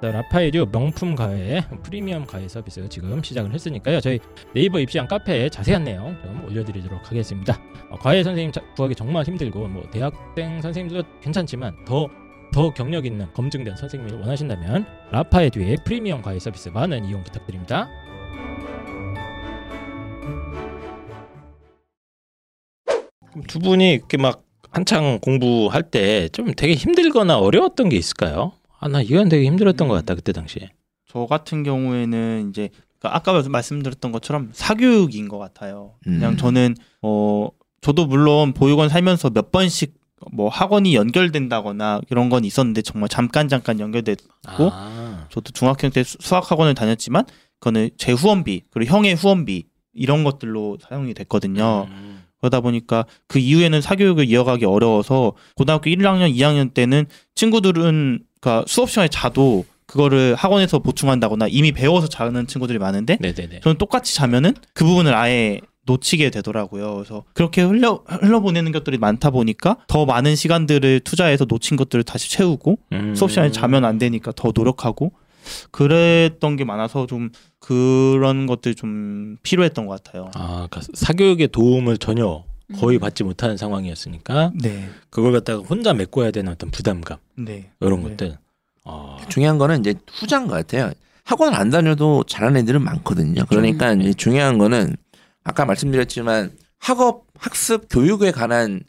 자, 라파에듀 명품 과외 프리미엄 과외 서비스 지금 시작을 했으니까요. 저희 네이버 입시한 카페에 자세한 내용 좀 올려드리도록 하겠습니다. 어, 과외 선생님 자- 구하기 정말 힘들고 뭐 대학생 선생님도 괜찮지만 더 더 경력 있는 검증된 선생님을 원하신다면 라파에듀의 프리미엄 과외 서비스 많은 이용 부탁드립니다. 두 분이 이렇게 막 한창 공부할 때 좀 되게 힘들거나 어려웠던 게 있을까요? 아, 나 이건 되게 힘들었던 것 같다 그때 당시에. 저 같은 경우에는 이제 그러니까 아까 말씀드렸던 것처럼 사교육인 것 같아요. 그냥 음. 저는 어 저도 물론 보육원 살면서 몇 번씩 뭐 학원이 연결된다거나 이런 건 있었는데 정말 잠깐 잠깐 연결됐고 아, 저도 중학교 때 수- 수학 학원을 다녔지만 그거는 제 후원비 그리고 형의 후원비 이런 것들로 사용이 됐거든요. 음. 그러다 보니까 그 이후에는 사교육을 이어가기 어려워서 고등학교 1학년, 2학년 때는 친구들은 그러니까 수업 시간에 자도 그거를 학원에서 보충한다거나 이미 배워서 자는 친구들이 많은데 네네네. 저는 똑같이 자면은 그 부분을 아예 놓치게 되더라고요. 그래서 그렇게 흘려 흘러보내는 것들이 많다 보니까 더 많은 시간들을 투자해서 놓친 것들을 다시 채우고 음. 수업 시간에 자면 안 되니까 더 노력하고 그랬던 게 많아서 좀 그런 것들이 좀 필요했던 것 같아요. 아, 그러니까 사교육의 도움을 전혀 거의 음. 받지 못하는 상황이었으니까 네, 그걸 갖다가 혼자 메꿔야 되는 어떤 부담감 네, 이런 네. 것들. 아, 중요한 거는 이제 후자인 것 같아요. 학원 안 다녀도 잘하는 애들은 많거든요. 그러니까 이제 중요한 거는 아까 말씀드렸지만 학업, 학습, 교육에 관한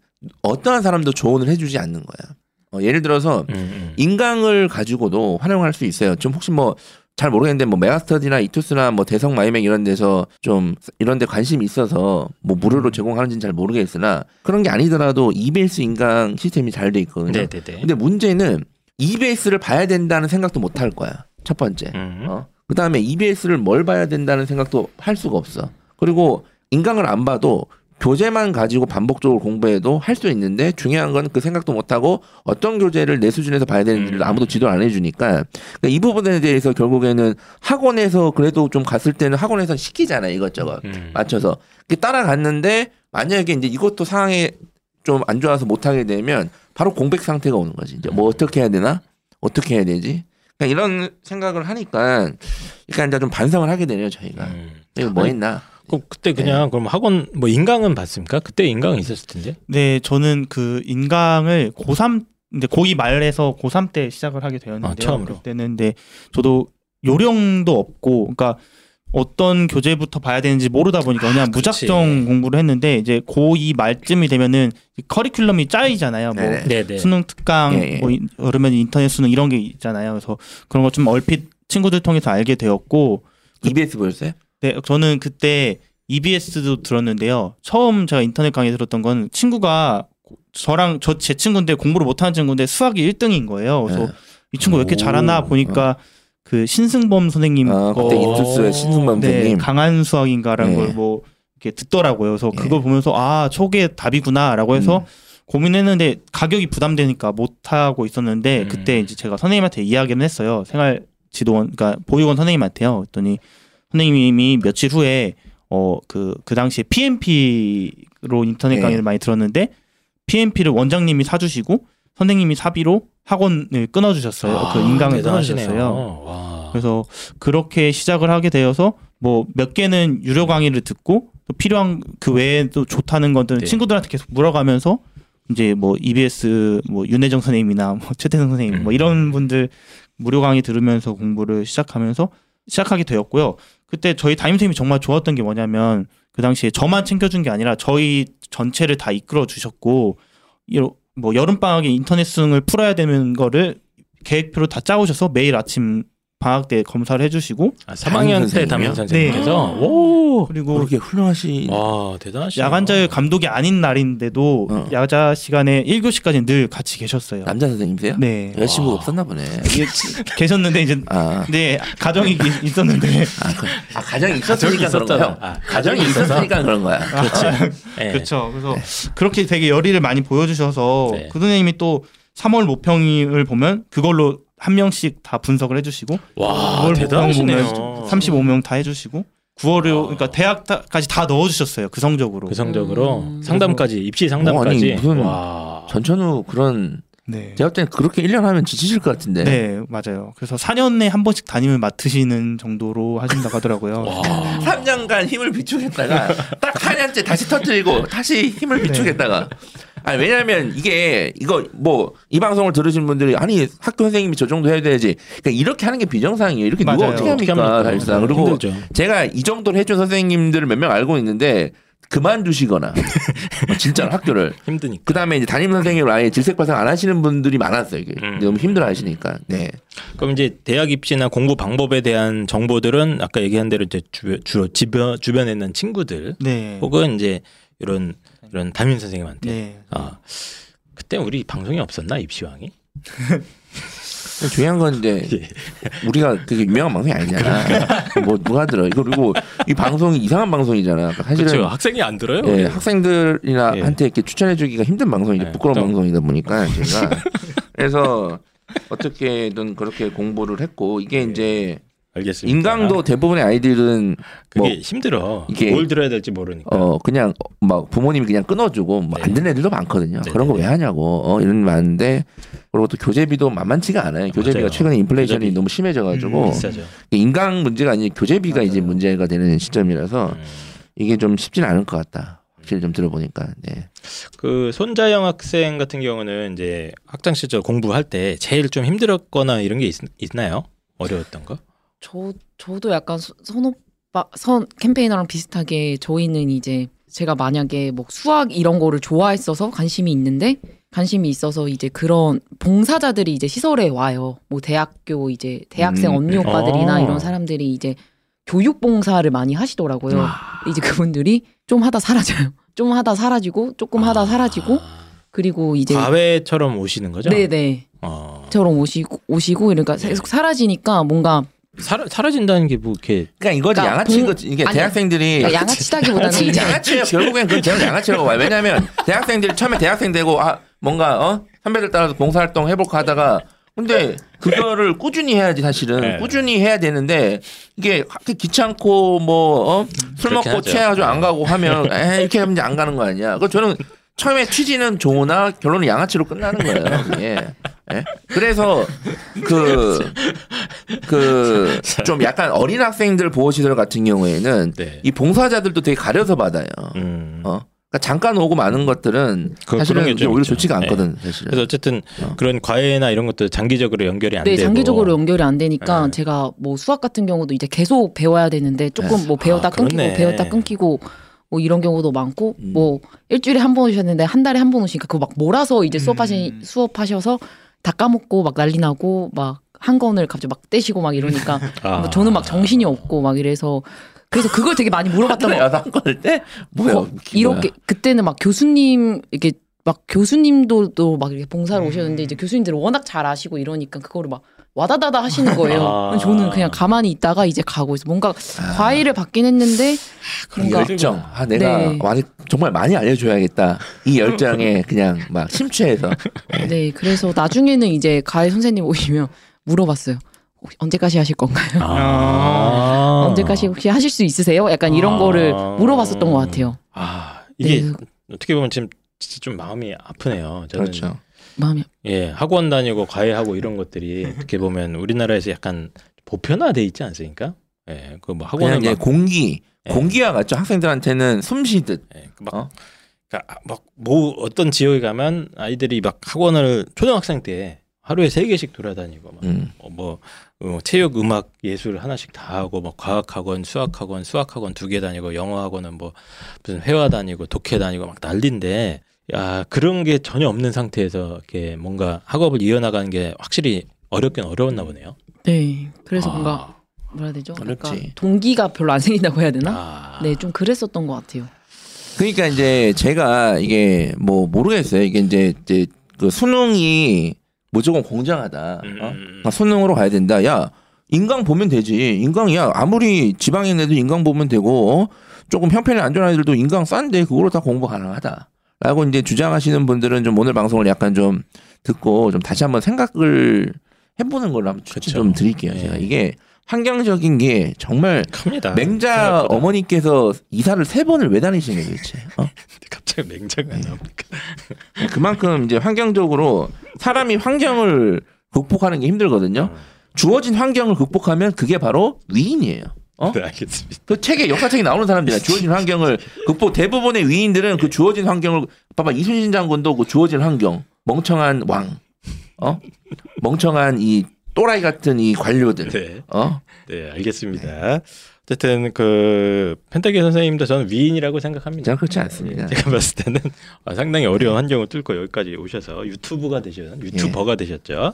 어떠한 사람도 조언을 해주지 않는 거야. 어, 예를 들어서 음, 음. 인강을 가지고도 활용할 수 있어요. 좀 혹시 뭐 잘 모르겠는데 뭐 메가스터디나 이투스나 뭐 대성 마이맥 이런 데서 좀 이런 데 관심이 있어서 뭐 무료로 제공하는지는 잘 모르겠으나 그런 게 아니더라도 EBS 인강 시스템이 잘 돼 있거든요. 네네네. 근데 문제는 EBS를 봐야 된다는 생각도 못 할 거야. 첫 번째. 음. 어? 그 다음에 EBS를 뭘 봐야 된다는 생각도 할 수가 없어. 그리고 인강을 안 봐도 교재만 가지고 반복적으로 공부해도 할 수 있는데 중요한 건 그 생각도 못 하고 어떤 교재를 내 수준에서 봐야 되는지를 음. 아무도 지도를 안 해주니까 그러니까 이 부분에 대해서 결국에는 학원에서 그래도 좀 갔을 때는 학원에서 시키잖아 요 이것저것 음. 맞춰서 따라갔는데 만약에 이제 이것도 상황에 좀 안 좋아서 못하게 되면 바로 공백 상태가 오는 거지. 이제 뭐 어떻게 해야 되나? 어떻게 해야 되지? 그러니까 이런 생각을 하니까 그러니까 이제 좀 반성을 하게 되네요 저희가. 음. 이거 뭐 했나? 그럼 그때 그냥 그럼 학원 뭐 인강은 봤습니까? 그때 인강은 있었을 텐데. 네, 저는 그 인강을 고3 근데 고2 말에서 고3 때 시작을 하게 되었는데요. 아, 처음으로? 그때는 근데 저도 요령도 없고 그러니까 어떤 교재부터 봐야 되는지 모르다 보니까 그냥 아. 무작정 공부를 했는데 이제 고2 말쯤이 되면은 이 커리큘럼이 짜이잖아요. 뭐 네네. 네네. 수능 특강, 예, 예. 뭐 인- 그러면 인터넷 수능 이런 게 있잖아요. 그래서 그런 거 좀 얼핏 친구들 통해서 알게 되었고 EBS 보였어요? 네, 저는 그때 EBS도 들었는데요. 처음 제가 인터넷 강의 들었던 건 친구가 저랑 저 제 친구인데 공부를 못하는 친구인데 수학이 1등인 거예요. 그래서 네. 이 친구 왜 이렇게 오, 잘하나 보니까 그 신승범 선생님 아, 거 그때 이투스의 신승범 네, 선생님. 강한 수학인가라는 네. 걸뭐 이렇게 듣더라고요. 그래서 예. 그걸 보면서 아, 저게 답이구나라고 해서 음. 고민했는데 가격이 부담되니까 못 하고 있었는데 음. 그때 이제 제가 선생님한테 이야기는 했어요. 생활 지도원 그러니까 보육원 선생님한테요. 그랬더니 선생님이 며칠 후에 어그그 당시에 PMP로 인터넷 네. 강의를 많이 들었는데 PMP를 원장님이 사주시고 선생님이 사비로 학원을 끊어주셨어요. 그 인강을 아, 대단하시네요. 끊어주셨어요. 와. 그래서 그렇게 시작을 하게 되어서 뭐 몇 개는 유료 강의를 듣고 또 필요한 그 외에도 좋다는 것들은 네. 친구들한테 계속 물어가면서 이제 뭐 EBS 뭐 윤혜정 선생님이나 뭐 최태성 선생님 음. 뭐 이런 분들 무료 강의 들으면서 공부를 시작하면서 시작하게 되었고요. 그때 저희 담임 선생님이 정말 좋았던 게 뭐냐면 그 당시에 저만 챙겨준 게 아니라 저희 전체를 다 이끌어 주셨고 뭐 여름 방학에 인터넷 수능을 풀어야 되는 거를 계획표로 다 짜오셔서 매일 아침 방학 때 검사를 해주시고 아, 3학년 때 담임? 선생님께서 오. 그리고 그렇게 훌륭하시. 와 대단하시네요. 야간자율 감독이 아닌 날인데도 어. 야자 시간에 1교시까지 늘 같이 계셨어요. 남자 선생님이세요? 네. 여자친구가 와. 없었나 보네. 계셨는데 이제 아, 네 가정이 있- 있었는데 아, 그- 아, 가정이 있었으니까 그런 있었잖아. 거야. 아, 가정이 가정이? 있었으니까 그런 거야. 그렇지. 예. 그렇죠. 그래서 그렇게 되게 열의를 많이 보여주셔서 네. 그 선생님이 또 3월 모평을 보면 그걸로 한 명씩 다 분석을 해주시고 와 9월 대단하시네요. 모평 보면 35명 다 해주시고 9월에 와. 그러니까 대학까지 다 넣어주셨어요 그 성적으로. 그 성적으로 음. 상담까지 입시 어, 상담까지. 아니, 무슨 와. 전천후 그런 네. 제가 볼 때는 그렇게 1년 하면 지치실 것 같은데. 네 맞아요. 그래서 4년에 한 번씩 담임을 맡으시는 정도로 하신다고 하더라고요. 와. 3년간 힘을 비축했다가 딱 4년째 다시 터뜨리고 다시 힘을 비축했다가 아니 왜냐면 이게 이거 뭐 이 방송을 들으신 분들이 아니 학교 선생님이 저 정도 해야 되지 그러니까 이렇게 하는 게 비정상이에요 이렇게 누가 맞아요. 어떻게 합니까 합니까? 사실상 그리고 힘들죠. 제가 이 정도로 해준 선생님들을 몇 명 알고 있는데 그만두시거나 진짜 로 학교를 힘드니까. 그 다음에 이제 담임 선생님을 아예 질색 발생 안 하시는 분들이 많았어요 이게 음. 너무 힘들어 하시니까 네 그럼 이제 대학 입시나 공부 방법에 대한 정보들은 아까 얘기한 대로 이제 주변, 주로 주변 주변에 있는 친구들 네. 혹은 이제 이런 이런 담임 선생님한테. 네. 아 그때 우리 방송이 없었나 입시왕이? 중요한 건 이제 예. 우리가 되게 유명한 방송이 아니잖아. 뭐 누가 들어? 이거 그리고 이 방송이 이상한 방송이잖아. 사실은 그렇죠. 학생이 안 들어요. 예, 학생들이나 예. 한테 이렇게 추천해주기가 힘든 방송이죠. 예, 부끄러운 좀- 방송이다 보니까 제가 그래서 어떻게든 그렇게 공부를 했고 이게 이제 알겠습니다. 인강도 대부분의 아이들은 그게 뭐 힘들어. 이게- 뭘 들어야 될지 모르니까. 어 그냥 막 부모님이 그냥 끊어주고 뭐 네. 안 듣는 애들도 많거든요. 네, 그런 거 네, 왜 하냐고 어, 이런 게 많은데 그리고 또 교재비도 만만치가 않아요. 교재비가 맞아요. 최근에 인플레이션이 교재비. 너무 심해져가지고 음. 인강 문제가 아닌 교재비가 맞아요. 이제 문제가 되는 시점이라서 음. 이게 좀 쉽지는 않을 것 같다. 확실히 좀 들어보니까. 네. 그 손자영 학생 같은 경우는 이제 학창 시절 공부할 때 제일 좀 힘들었거나 이런 게 있, 있나요? 어려웠던 거? 저 저도 약간 서- 선오빠 선 캠페이너랑 비슷하게 저희는 이제 제가 만약에 뭐 수학 이런 거를 좋아했어서 관심이 있는데 관심이 있어서 이제 그런 봉사자들이 이제 시설에 와요. 뭐 대학교 이제 대학생 음. 언니 오빠들이나 아. 이런 사람들이 이제 교육 봉사를 많이 하시더라고요. 아. 이제 그분들이 좀 하다 사라져요. 좀 하다 사라지고 조금 하다 사라지고 아. 그리고 이제 과외처럼 오시는 거죠? 네네 어. 저런 오시고 오시고 그러니까 네. 계속 사라지니까 뭔가 사라, 사라진다는 게 뭐 이렇게 그러니까 이거지 그러니까 양아치 봉- 거 이게 아니, 대학생들이 그러니까 양아치다기보다는 이제 양아치예요. 결국엔 그건 제가 양아치라고 봐요. 왜냐하면 대학생들이 처음에 대학생 되고 아 뭔가 어 선배들 따라서 봉사활동 해볼까 하다가 근데 그거를 꾸준히 해야지 사실은 네. 꾸준히 해야 되는데 이게 학교 귀찮고 뭐술 그렇게 먹고. 취해가지고 안 네. 가고 하면 에 이렇게 하면 이제 안 가는 거 아니야. 그 저는 처음에 취지는 좋으나 결론은 양아치로 끝나는 거예요. 예. 예? 그래서 그 그 좀 약간 어린 학생들 보호시설 같은 경우에는 네. 이 봉사자들도 되게 가려서 받아요. 음. 어. 그러니까 잠깐 오고 마는 것들은 그- 사실은 오히려 있죠. 좋지가 네. 않거든, 사실은. 그래서 어쨌든 어. 그런 과외나 이런 것도 장기적으로 연결이 안 네, 되고 장기적으로 연결이 안 되니까 네. 제가 뭐 수학 같은 경우도 이제 계속 배워야 되는데 조금 뭐 배웠다 아, 끊기고. 배웠다 끊기고 뭐 이런 경우도 많고 음. 뭐 일주일에 한 번 오셨는데 한 달에 한 번 오시니까 그거 막 몰아서 이제 수업하시 음. 수업하셔서 다 까먹고 막 난리 나고 막 한 권을 갑자기 막 떼시고 막 이러니까 아. 뭐 저는 막 정신이 없고 막 이래서 그래서 그걸 되게 많이 물어봤던 거 여섯 건을 때 뭐야? 거- 이렇게 그때는 막 교수님 이렇게 막 교수님도 또 막 이렇게 봉사를 오셨는데 이제 교수님들은 워낙 잘 아시고 이러니까 그거를 막 와다다다 하시는 거예요. 아. 저는 그냥 가만히 있다가 이제 가고 있어. 뭔가 과외를 받긴 했는데 뭔가 열정. 아 내가 네. 많이 정말 많이 알려줘야겠다. 이 열정에 그냥 막 심취해서. 네 그래서 나중에는 이제 과외 선생님 오시면 물어봤어요. 혹시 언제까지 하실 건가요? 아. 언제까지 혹시 하실 수 있으세요? 약간 이런 아. 거를 물어봤었던 것 같아요. 아 이게 네, 어떻게 보면 지금 진짜 좀 마음이 아프네요. 저는 그렇죠. 마음이 예 학원 다니고 과외하고 이런 것들이 어떻게 보면 우리나라에서 약간 보편화돼 있지 않습니까? 예, 그뭐 이제 막, 공기 예, 공기와 같죠. 학생들한테는 숨 쉬듯. 예, 그막 어? 그러니까 막뭐 어떤 지역에 가면 아이들이 막 학원을 초등학생 때 하루에 세 개씩 돌아다니고 막 음. 어, 뭐 어, 체육, 음악, 예술 하나씩 다 하고 뭐 과학 학원, 수학 학원, 수학 학원 두 개 다니고 영어 학원은 뭐 무슨 회화 다니고 독해 다니고 막 난리인데 야 그런 게 전혀 없는 상태에서 이렇게 뭔가 학업을 이어나가는 게 확실히 어렵긴 어려웠나 보네요. 네. 그래서 아, 뭔가 뭐라 해야 되죠? 어렵지. 약간 동기가 별로 안 생긴다고 해야 되나? 아, 네, 좀 그랬었던 것 같아요. 그러니까 이제 제가 이게 뭐 모르겠어요. 이게 이제 이제 그 수능이 무조건 공정하다. 음, 어? 음. 아, 수능으로 가야 된다. 야 인강 보면 되지. 인강이야 아무리 지방에 있는 애들 인강 보면 되고 어? 조금 형편이 안 좋은 아이들도 인강 싼데 그걸로 다 공부 가능하다. 라고 이제 주장하시는 분들은 좀 오늘 방송을 약간 좀 듣고 좀 다시 한번 생각을 해보는 걸로 한번 추천 그쵸. 좀 드릴게요. 예. 제가 이게 환경적인 게 정말 큽니다. 맹자 생각보다. 어머니께서 이사를 세 번을 왜 다니시는 거예요, 도대체? 어? 갑자기 맹자가 안 나옵니까? 그만큼 이제 환경적으로 사람이 환경을 극복하는 게 힘들거든요. 주어진 환경을 극복하면 그게 바로 위인이에요. 어? 네, 알겠습니다. 그 책에 역사책에 나오는 사람들이야. 주어진 환경을 극복. 대부분의 위인들은 그 주어진 환경을 봐봐 이순신 장군도 그 주어진 환경 멍청한 왕, 어? 멍청한 이 또라이 같은 이 관료들, 네. 어? 네, 알겠습니다. 어쨌든 그 펜타기 선생님도 저는 위인이라고 생각합니다. 저는 그렇지 않습니다. 예, 제가 봤을 때는 아, 상당히 어려운 환경을 뚫고 여기까지 오셔서 유튜브가 되셨, 유튜버가 되셨죠.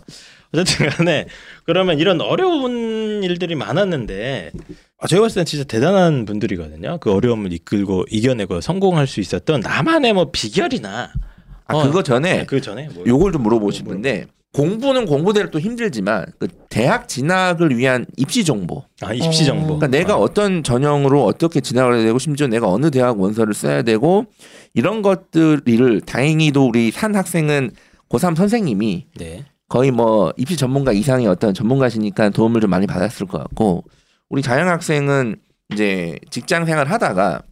어쨌든 간에 그러면 이런 어려운 일들이 많았는데 아, 제가 봤을 때는 진짜 대단한 분들이거든요. 그 어려움을 이끌고 이겨내고 성공할 수 있었던 나만의 뭐 비결이나 아 어, 그거 전에 그 전에 뭐 요걸 좀 물어보고 싶은데 공부는 공부대로 또 힘들지만 그 대학 진학을 위한 입시 정보. 아, 입시 정보. 그러니까 내가 어떤 전형으로 어떻게 진학을 해야 되고 심지어 내가 어느 대학 원서를 써야 되고 이런 것들을 다행히도 우리 산 학생은 고3 선생님이 네. 거의 뭐 입시 전문가 이상의 어떤 전문가시니까 도움을 좀 많이 받았을 것 같고 우리 자영 학생은 이제 직장 생활 하다가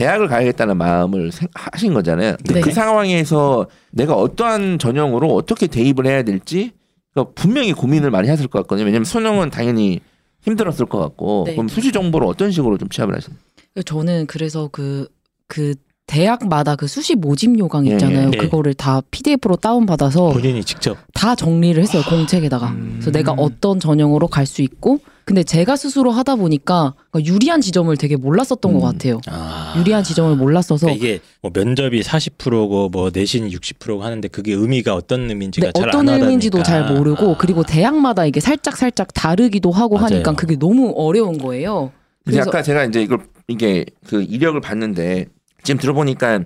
대학을 가야겠다는 마음을 생- 하신 거잖아요. 네. 그 상황에서 내가 어떠한 전형으로 어떻게 대입을 해야 될지 그러니까 분명히 고민을 많이 하실 것 같거든요. 왜냐면 수능은 당연히 힘들었을 것 같고 네. 그럼 수시 정보를 어떤 식으로 좀 취합을 하셨나요? 저는 그래서 그, 그 대학마다 그 수시 모집 요강 예, 있잖아요. 예. 그거를 다 PDF로 다운 받아서 본인이 직접 다 정리를 했어요. 공책에다가. 그래서 내가 어떤 전형으로 갈 수 있고 근데 제가 스스로 하다 보니까 그러니까 유리한 지점을 되게 몰랐었던 음. 것 같아요. 아. 유리한 지점을 몰랐어서 그러니까 이게 뭐 면접이 40%고 뭐 내신이 60%고 하는데 그게 의미가 어떤 의미인지가 네, 잘안 어떤. 의미인지도 잘 모르고 아. 그리고 대학마다 이게 살짝 살짝 다르기도 하고 맞아요. 하니까 그게 너무 어려운 거예요. 근데 그래서 아까 제가 이제 이걸 이게 그 이력을 봤는데 지금 들어보니까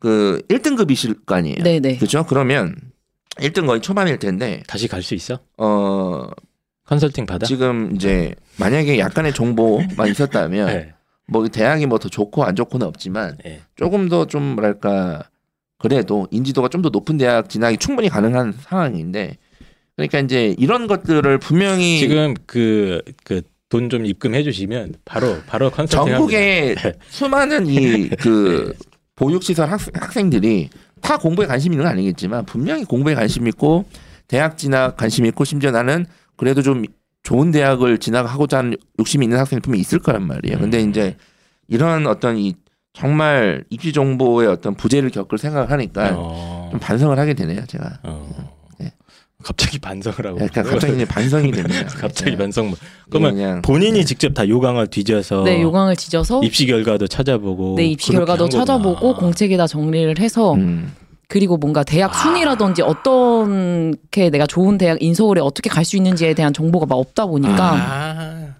그 1등급이실 거 아니에요. 네네. 그렇죠? 그러면 1등 거의 초반일 텐데 다시 갈 수 있어? 어 컨설팅 받아? 지금 이제 만약에 약간의 정보만 있었다면 네. 뭐 대학이 뭐 더 좋고 안 좋고는 없지만 네. 조금 더 좀 뭐랄까 그래도 인지도가 좀 더 높은 대학 진학이 충분히 가능한 상황인데 그러니까 이제 이런 것들을 분명히 지금 그 그 돈 좀 입금해 주시면 바로 바로 컨설팅 전국의. 수많은 이 그 보육시설 학, 학생들이 다 공부에 관심 있는 건 아니겠지만 분명히 공부에 관심 있고 대학 진학 관심 있고 심지어 나는 그래도 좀 좋은 대학을 진학하고자 하는 욕심이 있는 학생이 분명히 있을 거란 말이에요. 근데 음. 이제 이런 어떤 이 정말 입시 정보의 어떤 부재를 겪을 생각을 하니까 어. 좀 반성을 하게 되네요. 제가 어. 네. 갑자기 반성을 하고 그러니까 갑자기 이제 반성이 됩니다. 갑자기 네. 반성. 그러면 그냥 본인이 직접 다 요강을 뒤져서 네, 요강을 지져서 입시 결과도 찾아보고 네, 입시 결과도. 찾아보고 공책에다 정리를 해서 음. 그리고 뭔가 대학 순위라든지 어떻게 내가 좋은 대학 인서울에 어떻게 갈 수 있는지에 대한 정보가 막 없다 보니까 아.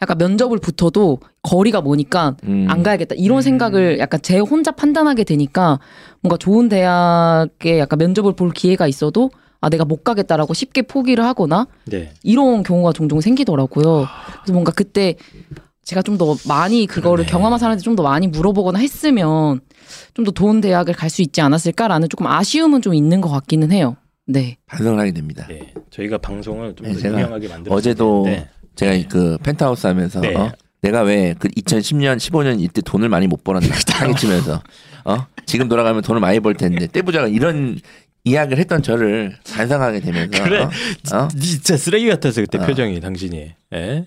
약간 면접을 붙어도 거리가 뭐니까 음. 안 가야겠다 이런 생각을 약간 제 혼자 판단하게 되니까 뭔가 좋은 대학에 약간 면접을 볼 기회가 있어도 아 내가 못 가겠다라고 쉽게 포기를 하거나 네. 이런 경우가 종종 생기더라고요. 그래서 뭔가 그때 제가 좀 더 많이 그거를 그러네. 경험한 사람한테 좀 더 많이 물어보거나 했으면 좀 더 좋은 대학을 갈 수 있지 않았을까라는 조금 아쉬움은 좀 있는 것 같기는 해요. 네. 반성을 하게 됩니다. 네, 저희가 방송을 좀 네, 더 유명하게 만들어 어제도 네. 제가 그 펜트하우스 하면서 네. 어? 내가 왜 그 2010년, 15년 이때 돈을 많이 못 벌었나 사기 치면서 어? 지금 돌아가면 돈을 많이 벌 텐데 떼부자가 이런 이야기를 했던 저를 반성하게 되면서 그래. 어? 어? 진짜 쓰레기 같아서 그때 어. 표정이 당신이. 예?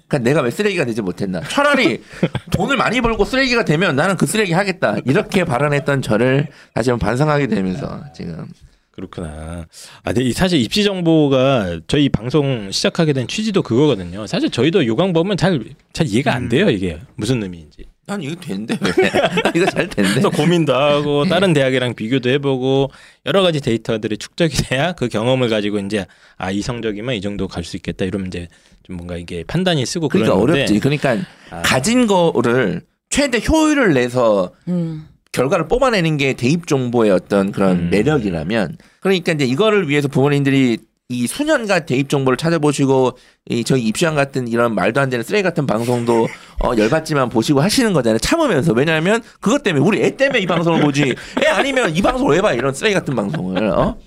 그러니까 내가 왜 쓰레기가 되지 못했나? 차라리 돈을 많이 벌고 쓰레기가 되면 나는 그 쓰레기 하겠다. 이렇게 발언했던 저를 다시 한번 반성하게 되면서 지금 그렇구나. 아, 근데 이 사실 입시 정보가 저희 방송 시작하게 된 취지도 그거거든요. 사실 저희도 요강 보면 잘, 잘 이해가 안 돼요, 이게. 무슨 의미인지. 난 이거 된대 왜? 이거 잘 된대. 그래서 고민도 하고 다른 대학이랑 비교도 해보고 여러 가지 데이터들이 축적이 돼야 그 경험을 가지고 이제 아, 이 성적이면 이 정도 갈 수 있겠다 이러면 이제 좀 뭔가 이게 판단이 쓰고 그러니까 그러는데 어렵지. 그러니까 아. 가진 거를 최대 효율을 내서 음. 결과를 뽑아내는 게 대입 정보의 어떤 그런 음. 매력이라면 그러니까 이제 이거를 위해서 부모님들이 이 수년간 대입 정보를 찾아보시고 이 저희 입시왕 같은 이런 말도 안 되는 쓰레기 같은 방송도 어 열받지만 보시고 하시는 거잖아요. 참으면서 왜냐하면 그것 때문에 우리 애 때문에 이 방송을 보지 애 아니면 이 방송을 왜봐 이런 쓰레기 같은 방송을 어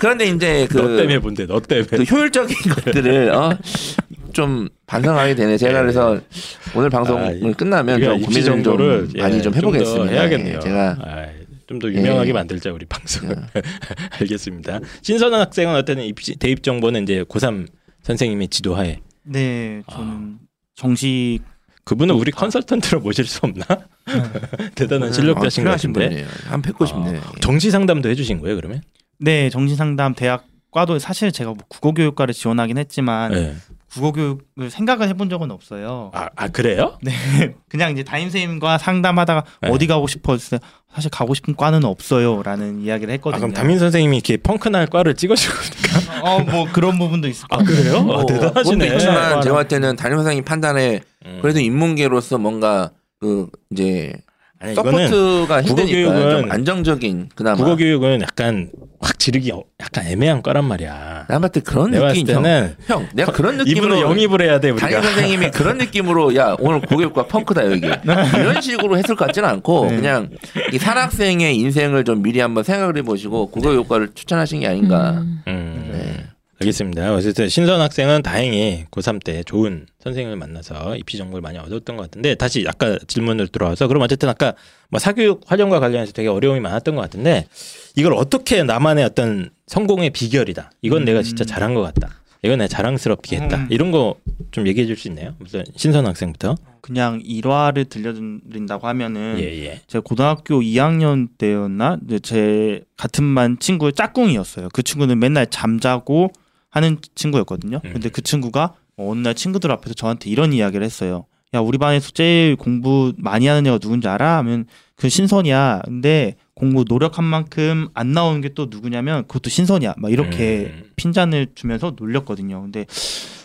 그런데 이제 그 너 때문에 본대, 너 때문에. 그 효율적인 것들을 어, 좀 반성하게 되네. 제가 그래서 오늘 방송을 아, 끝나면 좀 입시 고민을 좀 정보를 많이 예, 좀더 해보겠습니다. 해야겠네요. 예, 제가 좀 더 유명하게 예. 만들자 우리 방송. 알겠습니다. 신선한 학생은 어떤 대입 정보는 이제 고3 선생님의 지도하에 네, 저는 정식 그분은 우리 컨설턴트로 모실 수 없나? 대단한 실력자신 것 아, 필요하신 같은데. 분이에요. 한 뵙고 싶네. 정시 상담도 해주신 거예요, 그러면? 네 정신 상담 대학 과도 사실 제가 뭐 국어교육과를 지원하긴 했지만 네. 국어 교육을 생각을 해본 적은 없어요. 아, 아 그래요? 네, 그냥 이제 담임 선생님과 상담하다가 네. 어디 가고 싶었어요. 사실 가고 싶은 과는 없어요라는 이야기를 아, 했거든요. 그럼 담임 선생님이 이렇게 펑크날 과를 찍어주고 어뭐 그런 부분도 있을 것아 그래요? 뭐, 아, 대단하시네. 그것도 있지만 제가 볼 때는 담임 선생님 판단에 음. 그래도 인문계로서 뭔가 그 이제 아니, 서포트가 힘드니까 국어교육은- 좀 안정적인 그나마 국어 교육은 약간 확 지르기 어- 약간 애매한 과란 말이야. 때 그런 느낌 형. 때는 형 내가 그런 느낌으로 영입을 해야 돼 담임 우리가. 선생님이 그런 느낌으로 야 오늘 고교육과 펑크다 여기 이런 식으로 했을 것 같지는 않고 네. 그냥 이 산학생의 인생을 좀 미리 한번 생각을 해보시고 고교육과를 추천하신 게 아닌가 음. 음, 네. 알겠습니다. 어쨌든 신선 학생은 다행히 고3 때 좋은 선생님을 만나서 입시 정보를 많이 얻었던 것 같은데 다시 아까 질문을 들어와서 그럼 어쨌든 아까 뭐 사교육 활용과 관련해서 되게 어려움이 많았던 것 같은데 이걸 어떻게 나만의 어떤 성공의 비결이다. 이건 내가 진짜 잘한 것 같다. 이건 내가 자랑스럽게 했다. 음. 이런 거 좀 얘기해 줄 수 있나요? 무슨 신선 학생부터? 그냥 일화를 들려드린다고 하면은 예, 예. 제가 고등학교 2학년 때였나 제 같은 반 친구의 짝꿍이었어요. 그 친구는 맨날 잠자고 하는 친구였거든요. 음. 근데 그 친구가 어느 날 친구들 앞에서 저한테 이런 이야기를 했어요. 야 우리 반에서 제일 공부 많이 하는 애가 누군지 알아? 하면 그 신선이야. 근데 공부 노력한 만큼 안 나오는 게 또 누구냐면 그것도 신선이야. 막 이렇게 음. 핀잔을 주면서 놀렸거든요. 근데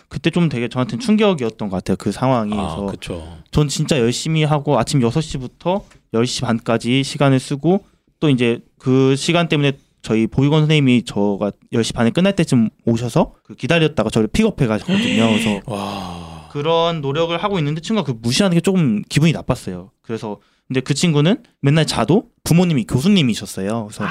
그때 좀 되게 저한테는 충격이었던 것 같아요. 그 상황이. 아, 그래서. 전 진짜 열심히 하고 아침 6시부터 10시 반까지 시간을 쓰고 또 이제 그 시간 때문에 저희 보육원 선생님이 저가 10시 반에 끝날 때쯤 오셔서 그 기다렸다가 저를 픽업해 가셨거든요. 그래서 와. 그런 노력을 하고 있는데 친구가 그 무시하는 게 조금 기분이 나빴어요. 그래서 근데 그 친구는 맨날 자도 부모님이 교수님이셨어요. 그래서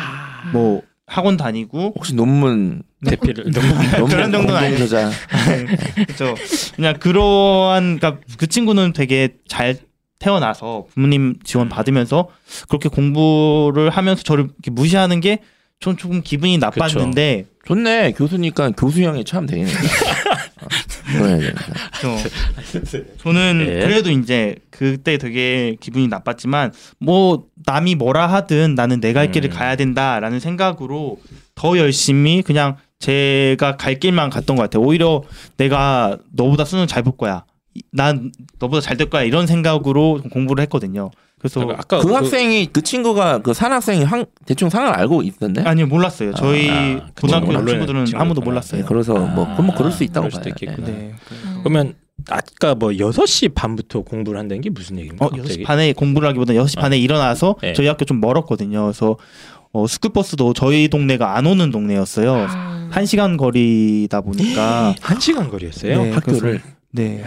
뭐 학원 다니고 혹시 논문 대피를 너무 논문 그런 정도는 아니에요. 공동저자 그렇죠. 그냥 그러한 그러니까 그 친구는 되게 잘 태어나서 부모님 지원 받으면서 그렇게 공부를 하면서 저를 이렇게 무시하는 게 전 조금 기분이 나빴는데 좋네 교수니까 교수형이 참 되겠네. 어. 저, 저는 예. 그래도 이제 그때 되게 기분이 나빴지만 뭐 남이 뭐라 하든 나는 내갈 길을 음. 가야 된다라는 생각으로 더 열심히 그냥 제가 갈 길만 갔던 것 같아요. 오히려 내가 너보다 수능 잘 볼 거야. 이- 난 너보다 잘 될 거야 이런 생각으로 공부를 했거든요. 그래서 아까 그, 학생이 그 친구가 그 산 학생이 항, 대충 상을 알고 있던데. 아니요 몰랐어요. 저희 아, 그 고등학교 친구들은 친구였구나. 아무도 네, 몰랐어요. 그래서 뭐 그럼 뭐 그럴 수 있다고 수도 봐요. 있겠구나. 네. 네. 음. 그러면 아까 뭐 6시 반부터 공부를 한다는 게 무슨 얘기입니까? 어, 갑자기? 6시 반에 공부를 하기보다 6시 아. 반에 일어나서 네. 저희 학교 좀 멀었거든요. 그래서 어, 스쿨버스도 저희 동네가 안 오는 동네였어요. 음. 한 시간 거리다 보니까 한 시간 거리였어요. 네, 학교를 그래서- 네.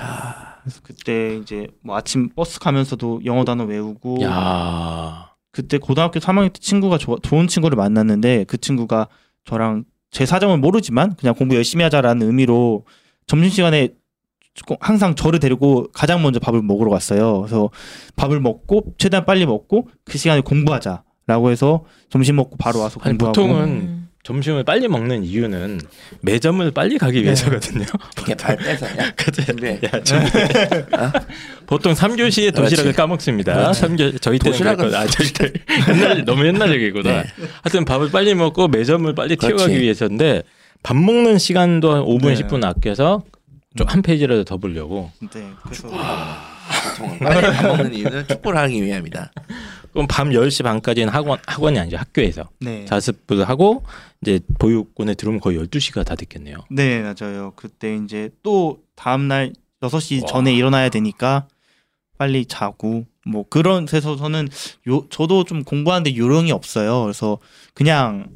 그래서 그때 이제 뭐 아침 버스 가면서도 영어 단어 외우고 야. 그때 고등학교 3학년 때 친구가 조- 좋은 친구를 만났는데 그 친구가 저랑 제 사정을 모르지만 그냥 공부 열심히 하자라는 의미로 점심 시간에 항상 저를 데리고 가장 먼저 밥을 먹으러 갔어요. 그래서 밥을 먹고 최대한 빨리 먹고 그 시간에 공부하자라고 해서 점심 먹고 바로 와서 아니, 공부하고 보통은 음. 점심을 빨리 먹는 이유는 매점을 빨리 가기 네. 위해서거든요. 이렇게 발 빼서냐? 그치? 준비해. 야, 준비. 보통 3교시에 도시락을 그렇지. 까먹습니다. 그렇지. 삼교 저희 때는 도시락은-. 아, 저희 때 옛날 너무 옛날 얘기구나. 네. 하여튼 밥을 빨리 먹고 매점을 빨리 그렇지. 튀어가기 위해서인데 밥 먹는 시간도 한 5분 네. 10분 아껴서 좀 한 페이지라도 더 보려고. 네, 그래서 보통 빨리 밥 먹는 이유는 축구를 하기 위함이다. 그럼 밤 10시 반까지는 학원 학원이 아니죠. 학교에서 네. 자습을 하고 이제 보육원에 들어오면 거의 12시가 다 됐겠네요. 네, 맞아요. 그때 이제 또 다음 날 6시 와. 전에 일어나야 되니까 빨리 자고 뭐 그런 데서 저는 요 저도 좀 공부하는데 요령이 없어요. 그래서 그냥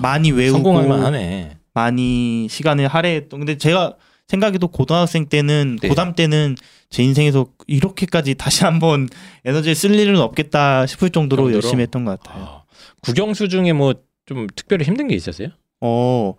많이 외우고 성공할 만 하네. 많이 시간을 할애했던 근데 제가 생각해도 고등학생 때는 네. 고3 때는 제 인생에서 이렇게까지 다시 한번 에너지를 쓸 일은 없겠다 싶을 정도로 정도로? 열심히 했던 것 같아요. 아, 국영수 중에 뭐 좀 특별히 힘든 게 있었어요? 어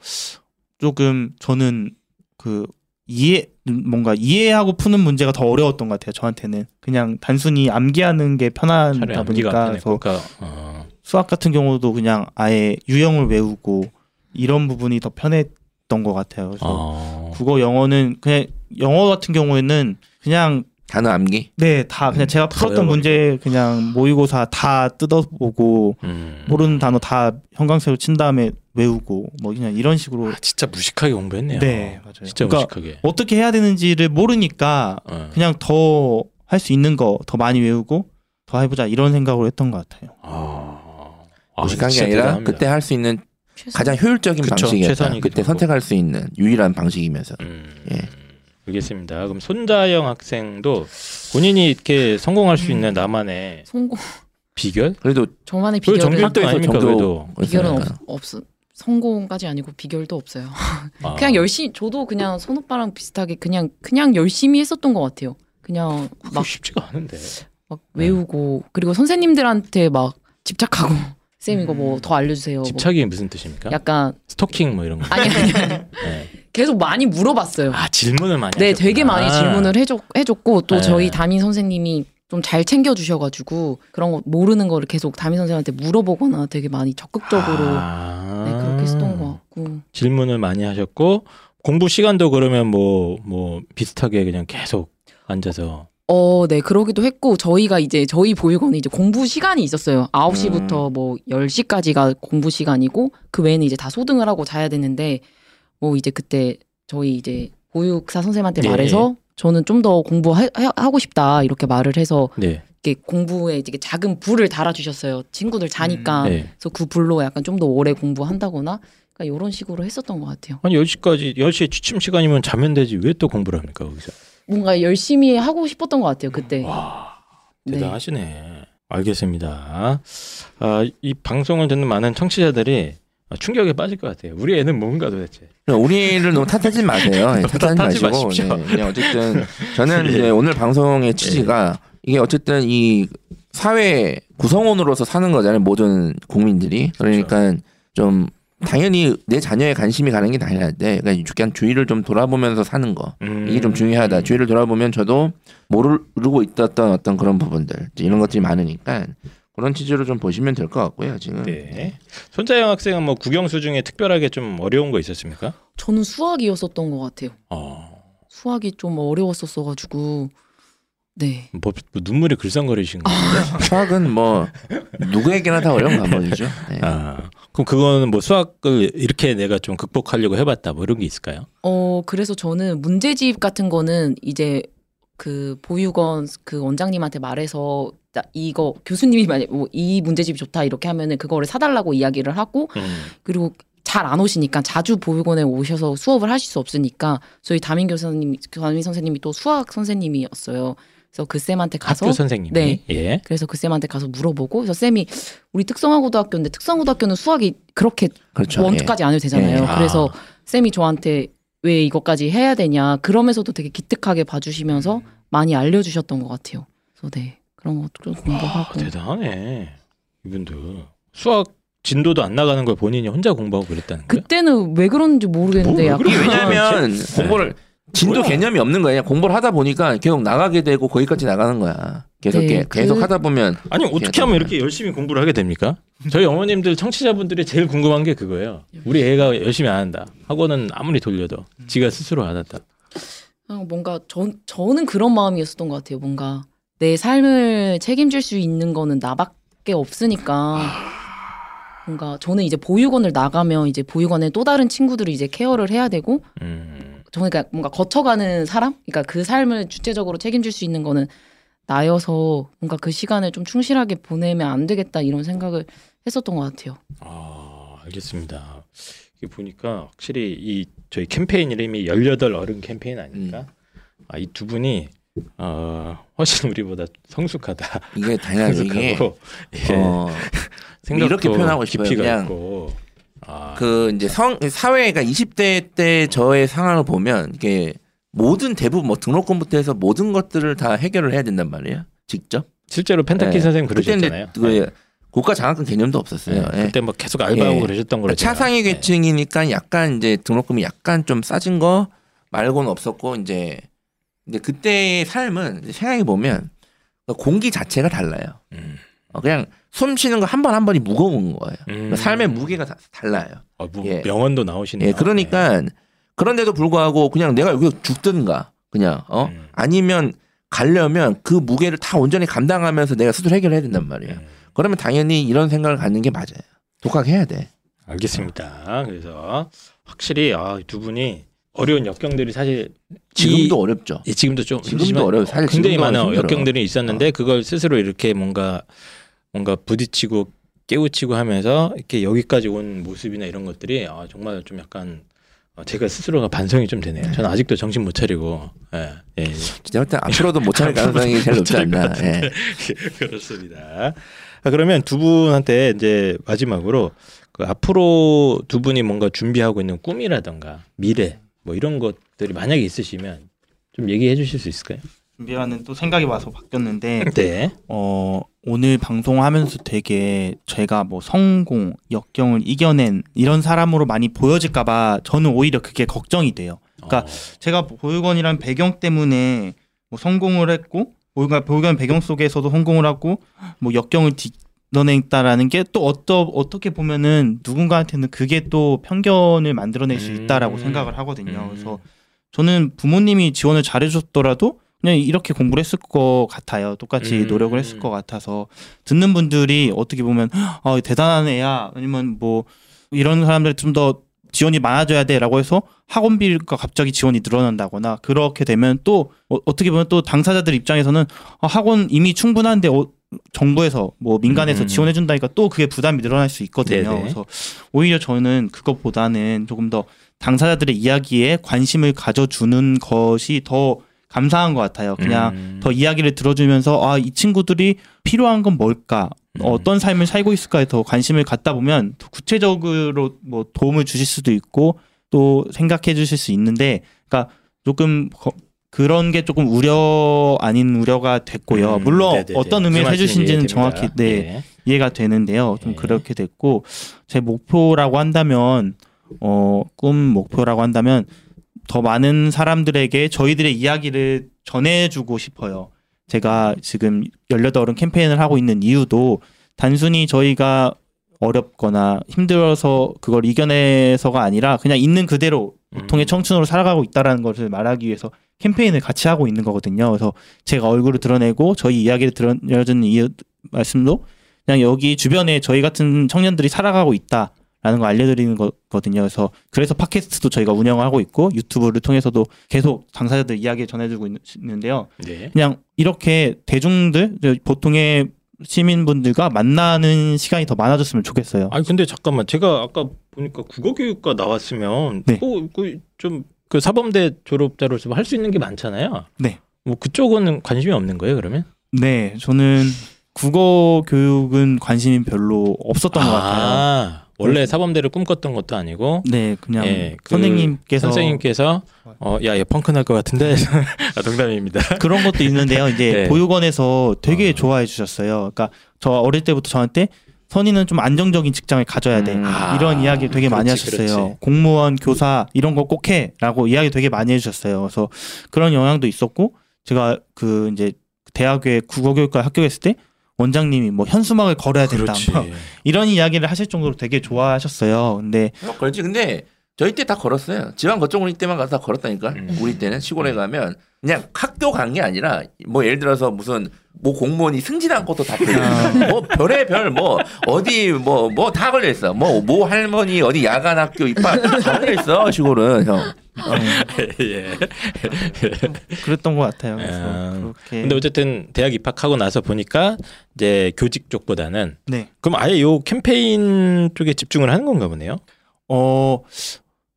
조금 저는 그 이해 뭔가 이해하고 푸는 문제가 더 어려웠던 것 같아요. 저한테는 그냥 단순히 암기하는 게 편하다 보니까 그래서 그러니까 어, 수학 같은 경우도 그냥 아예 유형을 외우고 이런 부분이 더 편했던 것 같아요. 그래서 어. 국어 영어는 그냥 영어 같은 경우에는 그냥 단어 암기. 네 다 그냥 제가 다 풀었던. 문제 그냥 모의고사 다 뜯어보고 음. 모르는 단어 다 형광색으로 친 다음에 외우고 뭐 그냥 이런 식으로 아, 진짜 무식하게 공부했네요. 네 맞아요. 진짜 그러니까 무식하게. 어떻게 해야 되는지를 모르니까 어. 그냥 더 할 수 있는 거 더 많이 외우고 더 해보자 이런 생각으로 했던 것 같아요. 아, 아, 무식한 게 아니라 대단합니다. 그때 할 수 있는. 가장 효율적인 방식이었다. 그때. 선택할 수 있는 유일한 방식이면서. 음, 예. 알겠습니다. 그럼 손자영 학생도 본인이 이렇게 성공할 수 음. 있는 나만의 성공 비결? 그래도 저만의 그걸 비결은 전교 1등 아닙니까 정도- 그래도. 비결은 없. 없 성공까지 아니고 비결도 없어요. 아. 그냥 열심히 저도 그냥 선 오빠랑 비슷하게 그냥 그냥 열심히 했었던 것 같아요. 그냥 막, 쉽지가 않은데. 막 외우고 그리고 선생님들한테 막 집착하고 쌤 이거 뭐 더 알려주세요. 뭐 집착이 무슨 뜻입니까? 약간 스토킹 뭐 이런 거. 아니 아니 아니 네. 계속 많이 물어봤어요. 아 질문을 많이. 네, 하셨구나. 되게 많이 질문을 해줬, 해줬고 또 네. 저희 담임 선생님이 좀 잘 챙겨주셔가지고 그런 거 모르는 거를 계속 담임 선생님한테 물어보거나 되게 많이 적극적으로 아. 네, 그렇게 했던 것 같고 질문을 많이 하셨고 공부 시간도 그러면 뭐뭐 비슷하게 그냥 계속 앉아서 어, 네, 그러기도 했고, 저희가 이제, 저희 보육원에 이제 공부 시간이 있었어요. 9시부터 뭐 10시까지가 공부 시간이고, 그 외에는 이제 다 소등을 하고 자야 되는데, 뭐 이제 그때 저희 이제 보육사 선생님한테 네. 말해서, 저는 좀 더 공부하고 싶다, 이렇게 말을 해서, 네. 이렇게 공부에 이렇게 작은 불을 달아주셨어요. 친구들 자니까. 네. 그래서 그 불로 약간 좀 더 오래 공부한다거나, 그러니까 이런 식으로 했었던 것 같아요. 아니 10시까지 10시에 취침 시간이면 자면 되지 왜 또 공부를 합니까 거기서? 뭔가 열심히 하고 싶었던 것 같아요, 그때. 와 네. 대단하시네. 알겠습니다. 아, 이 방송을 듣는 많은 청취자들이 충격에 빠질 것 같아요. 우리 애는 뭔가 도대체. 우리를 너무 탓하지 마세요. 예, 탓하지 마시고. 네, 그냥 어쨌든 저는 예. 이제 오늘 방송의 취지가 이게 어쨌든 이 사회 구성원으로서 사는 거잖아요. 모든 국민들이. 그러니까 좀 당연히 내 자녀의 관심이 가는 게 당연한데, 그러니까 약간 주위를 좀 돌아보면서 사는 거. 음. 이게 좀 중요하다. 주위를 돌아보면 저도 모르고 있었던 어떤 그런 부분들 이런 것들이 많으니까 그런 취지로 좀 보시면 될 것 같고요. 지금 네. 손자영 학생은 뭐 국영수 중에 특별하게 좀 어려운 거 있었습니까? 저는 수학이었었던 것 같아요. 어. 수학이 좀 어려웠었어가지고 네 뭐, 뭐 눈물이 글썽거리신 거. 수학은 뭐 누구에게나 다 어려운 과목이죠. 네. 아. 그럼 그거는 뭐 수학을 이렇게 내가 좀 극복하려고 해봤다 뭐 이런 게 있을까요? 어 그래서 저는 문제집 같은 거는 이제 그 보육원 그 원장님한테 말해서 나 이거 교수님이 만약 뭐 이 문제집이 좋다 이렇게 하면은 그거를 사달라고 이야기를 하고 음. 그리고 잘 안 오시니까 자주 보육원에 오셔서 수업을 하실 수 없으니까 저희 담임 교수님 담임 선생님이 또 수학 선생님이었어요. 그래서 그 쌤한테 가서 학교 선생님이. 네. 예. 그래서 그 쌤한테 가서 물어보고 그래서 쌤이 우리 특성화고등학교인데 특성고등학교는 수학이 그렇게 그렇죠. 원투까지 안 해도 되잖아요. 예. 아. 그래서 쌤이 저한테 왜 이것까지 해야 되냐 그러면서도 되게 기특하게 봐주시면서 많이 알려주셨던 것 같아요. 그래서 네 그런 것도 좀 아, 공부하고 대단하네. 이분들 수학 진도도 안 나가는 걸 본인이 혼자 공부하고 그랬다는 거예요? 그때는 왜 그런지 모르겠는데 뭐, 약간 왜 그래? 왜냐면 공부를 진도 뭐야? 개념이 없는 거야. 그냥 공부를 하다 보니까 계속 나가게 되고 거기까지 나가는 거야. 계속 네, 게- 계속 그- 하다 보면 아니 어떻게 하면 이렇게 열심히 공부를 하게 됩니까? 저희 어머님들 청취자분들이 제일 궁금한 게 그거예요. 우리 애가 열심히 안 한다. 학원은 아무리 돌려도 지가 스스로 안 한다. 아, 뭔가 저, 저는 그런 마음이었었던 것 같아요. 뭔가 내 삶을 책임질 수 있는 거는 나밖에 없으니까 뭔가 저는 이제 보육원을 나가면 이제 보육원에 또 다른 친구들이 이제 케어를 해야 되고 음. 저는 그러니까 뭔가 거쳐가는 사람, 그러니까 그 삶을 주체적으로 책임질 수 있는 거는 나여서 뭔가 그 시간을 좀 충실하게 보내면 안 되겠다 이런 생각을 했었던 것 같아요. 아 알겠습니다. 이게 보니까 확실히 이 저희 캠페인 이름이 18 어른 캠페인 아닙니까? 아, 이 두 분이 어, 훨씬 우리보다 성숙하다. 이게 당연하죠. 이게 성숙하고 예, 어, 생각도 이렇게 표현하고 싶어요. 그냥 있고. 아, 그 이제 성 사회가 20대 때 저의 상황을 보면 이게 모든 대부분 뭐 등록금부터 해서 모든 것들을 다 해결을 해야 된단 말이에요. 직접. 실제로 펜타키 네. 선생님 그러셨잖아요. 그 고가 장학금 개념도 없었어요. 네. 예. 그때 뭐 계속 알바하고 예. 그러셨던 거로. 차상위 네. 계층이니까 약간 이제 등록금이 약간 좀 싸진 거 말고는 없었고 이제 근데 그때의 삶은 생각해 보면 공기 자체가 달라요. 음. 어, 그냥 숨 쉬는 거 한 번 한 번이 무거운 거예요. 음. 삶의 무게가 다 달라요. 아, 뭐 예. 명언도 나오시네요. 예, 그러니까 그런데도 불구하고 그냥 내가 여기 죽든가 그냥 어 음. 아니면 가려면 그 무게를 다 온전히 감당하면서 내가 스스로 해결해야 된단 말이에요. 음. 그러면 당연히 이런 생각을 갖는 게 맞아요. 독학해야 돼. 알겠습니다. 그래서 확실히 아, 두 분이 어려운 역경들이 사실 지금도 이- 어렵죠. 예, 지금도 좀 지금도 어려워요. 사실 굉장히 많은 힘들어. 역경들이 있었는데 그걸 스스로 이렇게 뭔가 뭔가 부딪히고 깨우치고 하면서 이렇게 여기까지 온 모습이나 이런 것들이 아, 정말 좀 약간 어, 제가 스스로가 반성이 좀 되네요. 저는 아직도 정신 못 차리고 예, 예. 제가 볼때 앞으로도 못 차릴 가능성이 제일 높지 않나. 예. 그렇습니다. 아, 그러면 두 분한테 이제 마지막으로 그 앞으로 두 분이 뭔가 준비하고 있는 꿈이라던가 미래 뭐 이런 것들이 만약에 있으시면 좀 얘기해 주실 수 있을까요? 준비하는 또 생각이 와서 바뀌었는데 네. 어 오늘 방송하면서 되게 제가 뭐 성공, 역경을 이겨낸 이런 사람으로 많이 보여질까 봐 저는 오히려 그게 걱정이 돼요. 그러니까 어, 제가 보육원이라는 배경 때문에 뭐 성공을 했고 보육원 보육원 배경 속에서도 성공을 하고 뭐 역경을 뒤져냈다라는 게 또 어떠 어떻게 보면은 누군가한테는 그게 또 편견을 만들어낼 수 있다라고 음. 생각을 하거든요. 음. 그래서 저는 부모님이 지원을 잘해줬더라도 그냥 이렇게 공부를 했을 것 같아요. 똑같이 음. 노력을 했을 것 같아서 듣는 분들이 어떻게 보면 아 대단한 애야 아니면 뭐 이런 사람들 좀 더 지원이 많아져야 돼라고 해서 학원비가 갑자기 지원이 늘어난다거나 그렇게 되면 또 어, 떻게 보면 또 당사자들 입장에서는 아, 학원 이미 충분한데 어, 정부에서 뭐 민간에서 음. 지원해 준다니까 또 그게 부담이 늘어날 수 있거든요. 네네. 그래서 오히려 저는 그것보다는 조금 더 당사자들의 이야기에 관심을 가져주는 것이 더 감사한 것 같아요. 그냥 음. 더 이야기를 들어주면서 아 이 친구들이 필요한 건 뭘까 음. 어떤 삶을 살고 있을까에 더 관심을 갖다 보면 더 구체적으로 뭐 도움을 주실 수도 있고 또 생각해 주실 수 있는데 그러니까 조금 거- 그런 게 조금 우려 아닌 우려가 됐고요. 음, 물론 네네네. 어떤 그 의미를 말씀이 해주신지는. 정확히 네 예. 이해가 되는데요. 좀 예. 그렇게 됐고 제 목표라고 한다면 어 꿈 목표라고 한다면 더 많은 사람들에게 저희들의 이야기를 전해주고 싶어요. 제가 지금 18어른 캠페인을 하고 있는 이유도 단순히 저희가 어렵거나 힘들어서 그걸 이겨내서가 아니라 그냥 있는 그대로 보통의 음. 청춘으로 살아가고 있다라는 것을 말하기 위해서 캠페인을 같이 하고 있는 거거든요. 그래서 제가 얼굴을 드러내고 저희 이야기를 들려주는 이 말씀도 그냥 여기 주변에 저희 같은 청년들이 살아가고 있다라는 거 알려드리는 거거든요. 그래서 그래서 팟캐스트도 저희가 운영하고 있고 유튜브를 통해서도 계속 당사자들 이야기 전해주고 있- 있는데요. 네. 그냥 이렇게 대중들 보통의 시민분들과 만나는 시간이 더 많아졌으면 좋겠어요. 아니 근데 잠깐만 제가 아까 보니까 국어교육과 나왔으면 네. 그좀그 사범대 졸업자로서 할 수 있는 게 많잖아요. 네. 뭐 그쪽은 관심이 없는 거예요 그러면? 네, 저는 국어 교육은 관심이 별로 없었던 것 같아요. 아, 원래 사범대를 꿈꿨던 것도 아니고 네, 그냥 예, 그 선생님께서 선생님께서 어, 야, 얘 펑크 날 것 같은데 아, 농담입니다. 그런 것도 있는데요. 이제 네. 보육원에서 되게 어. 좋아해 주셨어요. 그러니까 저 어릴 때부터 저한테 선의는 좀 안정적인 직장을 가져야 돼. 음. 아, 이런 이야기 되게 많이 그렇지, 하셨어요. 그렇지. 공무원, 교사 이런 거 꼭 해라고 이야기 되게 많이 해주셨어요. 그래서 그런 영향도 있었고 제가 그 이제 대학에 국어교육과 합격했을 때 원장님이 뭐 현수막을 걸어야 된다. 뭐 이런 이야기를 하실 정도로 되게 좋아하셨어요. 근데 어, 걸지. 근데 저희 때 다 걸었어요. 지방 거점 우리 때만 가서 다 걸었다니까. 음. 우리 때는 시골에 가면 그냥 학교 간 게 아니라 뭐 예를 들어서 무슨 뭐 공무원이 승진한 것도 다 걸려. 아. 뭐 별의 별 뭐 어디 뭐 뭐 다 걸려 있어. 뭐모 할머니 어디 야간 학교 입학 다 걸려 있어 시골은 형. 예. 그랬던 것 같아요. 그래서 음. 그렇게 근데 어쨌든 대학 입학하고 나서 보니까 이제 교직 쪽보다는 네. 그럼 아예 요 캠페인 쪽에 집중을 하는 건가 보네요. 어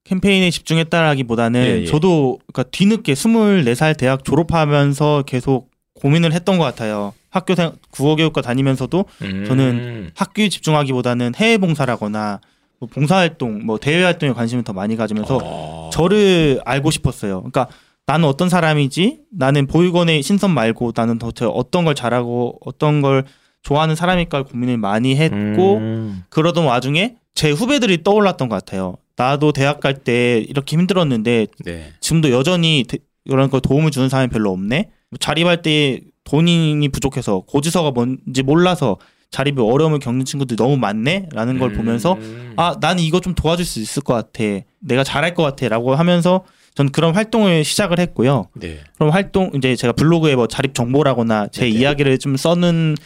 캠페인에 집중했다라기보다는 예, 예. 저도 그러니까 뒤늦게 24살 대학 졸업하면서 계속 고민을 했던 것 같아요. 학교 생 국어교육과 다니면서도 음. 저는 학교에 집중하기보다는 해외 봉사라거나 뭐 봉사활동, 뭐 대외 활동에 관심을 더 많이 가지면서 어. 저를 알고 싶었어요. 그러니까 나는 어떤 사람이지? 나는 보육원의 신선 말고 나는 도대체 어떤 걸 잘하고 어떤 걸 좋아하는 사람일까 고민을 많이 했고 음. 그러던 와중에 제 후배들이 떠올랐던 것 같아요. 나도 대학 갈 때 이렇게 힘들었는데 네. 지금도 여전히 대- 이런 거 도움을 주는 사람이 별로 없네. 자립할 때 돈이 부족해서 고지서가 뭔지 몰라서 자립에 어려움을 겪는 친구들이 너무 많네라는 걸 보면서 음. 아 나는 이거 좀 도와줄 수 있을 것 같아. 내가 잘할 것 같아라고 하면서 전 그런 활동을 시작을 했고요. 네. 그럼 활동 이제 제가 블로그에 뭐 자립 정보라거나 제 네. 이야기를 좀 써는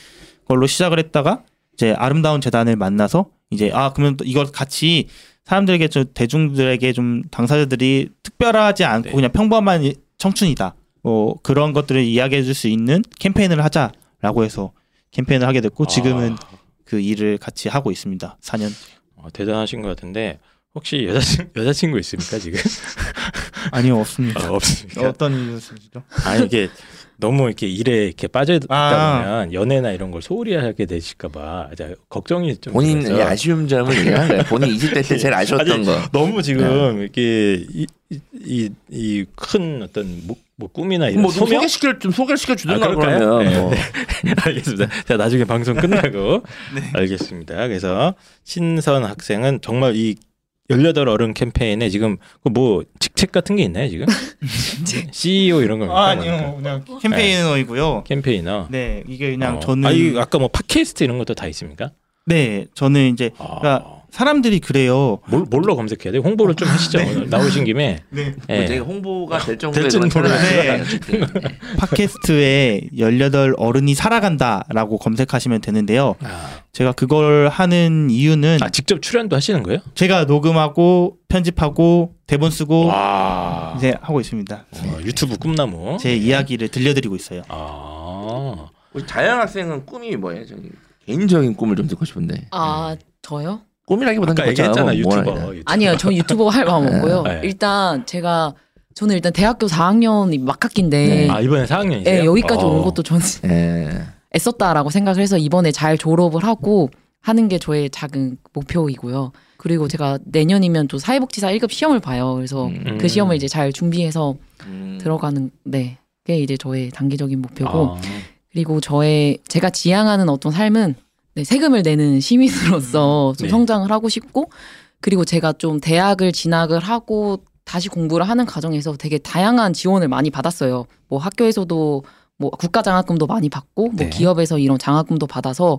걸로 시작을 했다가 이제 아름다운 재단을 만나서 이제 아 그러면 또 이걸 같이 사람들에게 좀 대중들에게 좀 당사자들이 특별하지 않고 네. 그냥 평범한 이- 청춘이다. 뭐 그런 것들을 이야기해 줄 수 있는 캠페인을 하자라고 해서 캠페인을 하게 됐고 지금은 아, 그 일을 같이 하고 있습니다. 4년. 어, 대단하신 것 같은데 혹시 여자친 여자친구 있습니까 지금? 아니요 없습니다. 아, 없습니까? 어떤 이유시죠? 아 이게 너무 이렇게 일에 이렇게 빠져 있다 아. 보면 연애나 이런 걸 소홀히 하게 되실까봐 걱정이 좀 본인 들어서. 아쉬운 점을 거야. 본인 20대 때 제일 아쉬웠던 아니, 거. 너무 지금 네. 이렇게 이 이 큰 어떤 뭐, 뭐 꿈이나 이런 뭐좀 소명 소개시켜 좀 소개시켜 주든가 아? 그러면 네. 뭐. 알겠습니다. 자 나중에 방송 끝나고 네. 알겠습니다. 그래서 신선 학생은 정말 이 18 어른 캠페인에 지금 그뭐 직책 같은 게 있나요 지금? CEO 이런 겁니까? 아, 아니요 그냥 캠페이너이고요. 캠페이너. 네 이게 그냥 어. 저는 아, 이 아까 뭐 팟캐스트 이런 것도 다 있습니까? 네 저는 이제 아, 그러니까 사람들이 그래요. 뭘, 뭘로 검색해야 돼? 홍보를 좀 하시죠. 오늘 나오신 김에. 네. 뭐 예. 제가 홍보가 될 정도의 될 정도로. 네. 어쨌든. 팟캐스트에 18 어른이 살아간다라고 검색하시면 되는데요. 아, 제가 그걸 하는 이유는 아, 직접 출연도 하시는 거예요? 제가 녹음하고 편집하고 대본 쓰고 와. 이제 하고 있습니다. 어, 유튜브 꿈나무. 제 이야기를 들려드리고 있어요. 아. 우리 자연 학생은 꿈이 뭐예요? 저기 개인적인 꿈을 좀 듣고 싶은데. 아 저요? 꿈이라기보다는 아까 그렇잖아. 얘기했잖아 뭐 유튜버. 유튜버. 아니요, 저 유튜버 할 마음 없고요. 네. 일단 제가 저는 일단 대학교 4학년 막학기인데 네. 아 이번에 4학년이세요? 예, 여기까지 온 어. 것도 저는 예. 애썼다라고 생각을 해서 이번에 잘 졸업을 하고 하는 게 저의 작은 목표이고요. 그리고 제가 내년이면 또 사회복지사 1급 시험을 봐요. 그래서 음. 그 시험을 이제 잘 준비해서 음. 들어가는 네. 게 이제 저의 단기적인 목표고 아. 그리고 저의 제가 지향하는 어떤 삶은 네, 세금을 내는 시민으로서 좀 네. 성장을 하고 싶고 그리고 제가 좀 대학을 진학을 하고 다시 공부를 하는 과정에서 되게 다양한 지원을 많이 받았어요. 뭐 학교에서도 뭐 국가 장학금도 많이 받고 뭐 네. 기업에서 이런 장학금도 받아서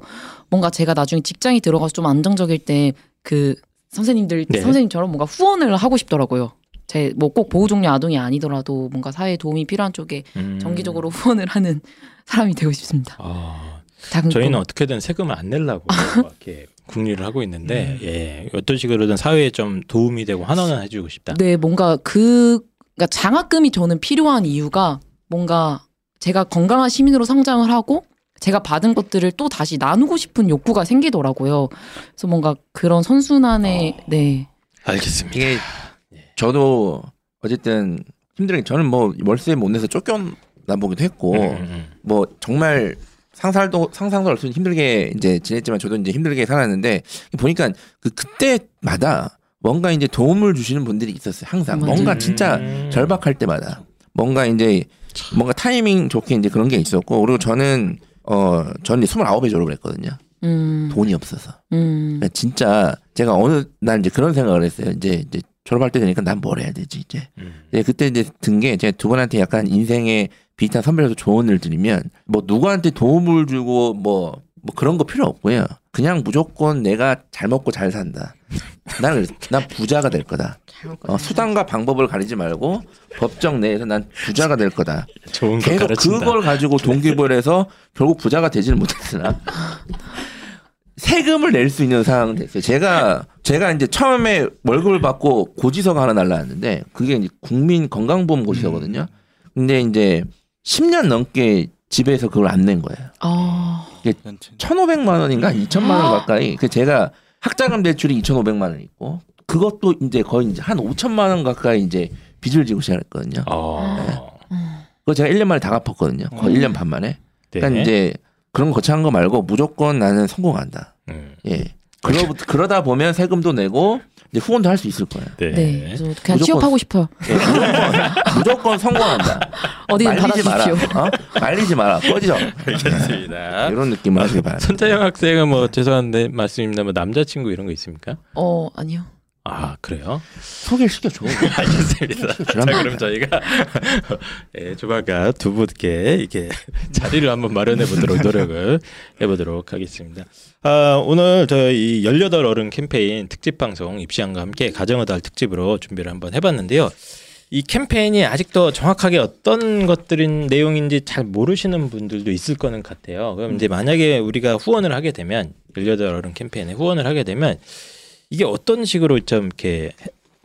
뭔가 제가 나중에 직장이 들어가서 좀 안정적일 때 그 선생님들 네. 선생님처럼 뭔가 후원을 하고 싶더라고요. 제 뭐 꼭 보호 종류 아동이 아니더라도 뭔가 사회에 도움이 필요한 쪽에 음. 정기적으로 후원을 하는 사람이 되고 싶습니다. 아, 작은 저희는 꿈. 어떻게든 세금을 안 내려고 이렇게 국리를 하고 있는데 음. 예, 어떤 식으로든 사회에 좀 도움이 되고 환원을 해주고 싶다. 네, 뭔가 그 그러니까 장학금이 저는 필요한 이유가 뭔가 제가 건강한 시민으로 성장을 하고 제가 받은 것들을 또 다시 나누고 싶은 욕구가 생기더라고요. 그래서 뭔가 그런 선순환의 어. 네. 알겠습니다. 이게 저도 어쨌든 힘들게 저는 뭐 월세 못 내서 쫓겨나 보기도 했고 음, 음, 뭐 정말 상상도 상상도 할수 없이 힘들게 이제 지냈지만 저도 이제 힘들게 살았는데 보니까 그 그때마다 뭔가 이제 도움을 주시는 분들이 있었어요. 항상 맞아요. 뭔가 진짜 음. 절박할 때마다 뭔가 이제 뭔가 타이밍 좋게 이제 그런 게 있었고 그리고 저는 어 저는 29에 졸업을 했거든요. 음. 돈이 없어서. 음. 그러니까 진짜 제가 어느 날 이제 그런 생각을 했어요. 이제 이제 졸업할 때 되니까 난 뭘 해야 되지 이제. 음. 네, 그때 이제 든 게 제가 두 분한테 약간 인생에 비슷한 선배로서 조언을 드리면 뭐 누구한테 도움을 주고 뭐, 뭐 그런 거 필요 없고요. 그냥 무조건 내가 잘 먹고 잘 산다. 나는 그랬어. 난 부자가 될 거다. 어, 수단과 방법을 가리지 말고 법정 내에서 난 부자가 될 거다. 좋은 거 계속 가르친다. 그걸 가지고 동기부여를 해서 결국 부자가 되지는 못했으나 세금을 낼 수 있는 상황이 됐어요. 제가 제가 이제 처음에 월급을 받고 고지서가 하나 날라왔는데 그게 이제 국민 건강보험 고지서거든요. 근데 이제 10년 넘게 집에서 그걸 안 낸 거예요. 아. 1,500만 원인가 2천만 원 가까이. 그 제가 학자금 대출이 2,500만 원 있고 그것도 이제 거의 이제 한 5천만 원 가까이 이제 빚을 지고 시작했거든요. 어. 그거 제가 1년 만에 다 갚았거든요. 거의 1년 반 만에. 네. 그러니까 이제 그런 거 거창한 거 말고 무조건 나는 성공한다. 음. 예. 그러, 그러다 보면 세금도 내고 이제 후원도 할 수 있을 거예요. 네. 네. 그래서 그냥 무조건- 취업하고 싶어요. 예, 무조건, 무조건 성공한다. 어디든 말리지 마라. 어? 말리지 마라. 꺼져. 알겠습니다. 이런 느낌을 하시기 바랍니다. 손자영 학생은 뭐 죄송한데 말씀입니다. 뭐 남자친구 이런 거 있습니까? 어, 아니요. 아 그래요? 소개를 시켜줘. 알겠습니다. 자 그럼 저희가 예, 조만간 두 분께 이렇게 자리를 한번 마련해 보도록 노력을 해보도록 하겠습니다. 아, 오늘 저희 18 어른 캠페인 특집 방송 입시왕과 함께 가정의 달 특집으로 준비를 한번 해봤는데요. 이 캠페인이 아직도 정확하게 어떤 것들인 내용인지 잘 모르시는 분들도 있을 거는 같아요. 그럼 이제 만약에 우리가 후원을 하게 되면 18 어른 캠페인에 후원을 하게 되면 이게 어떤 식으로 좀 이렇게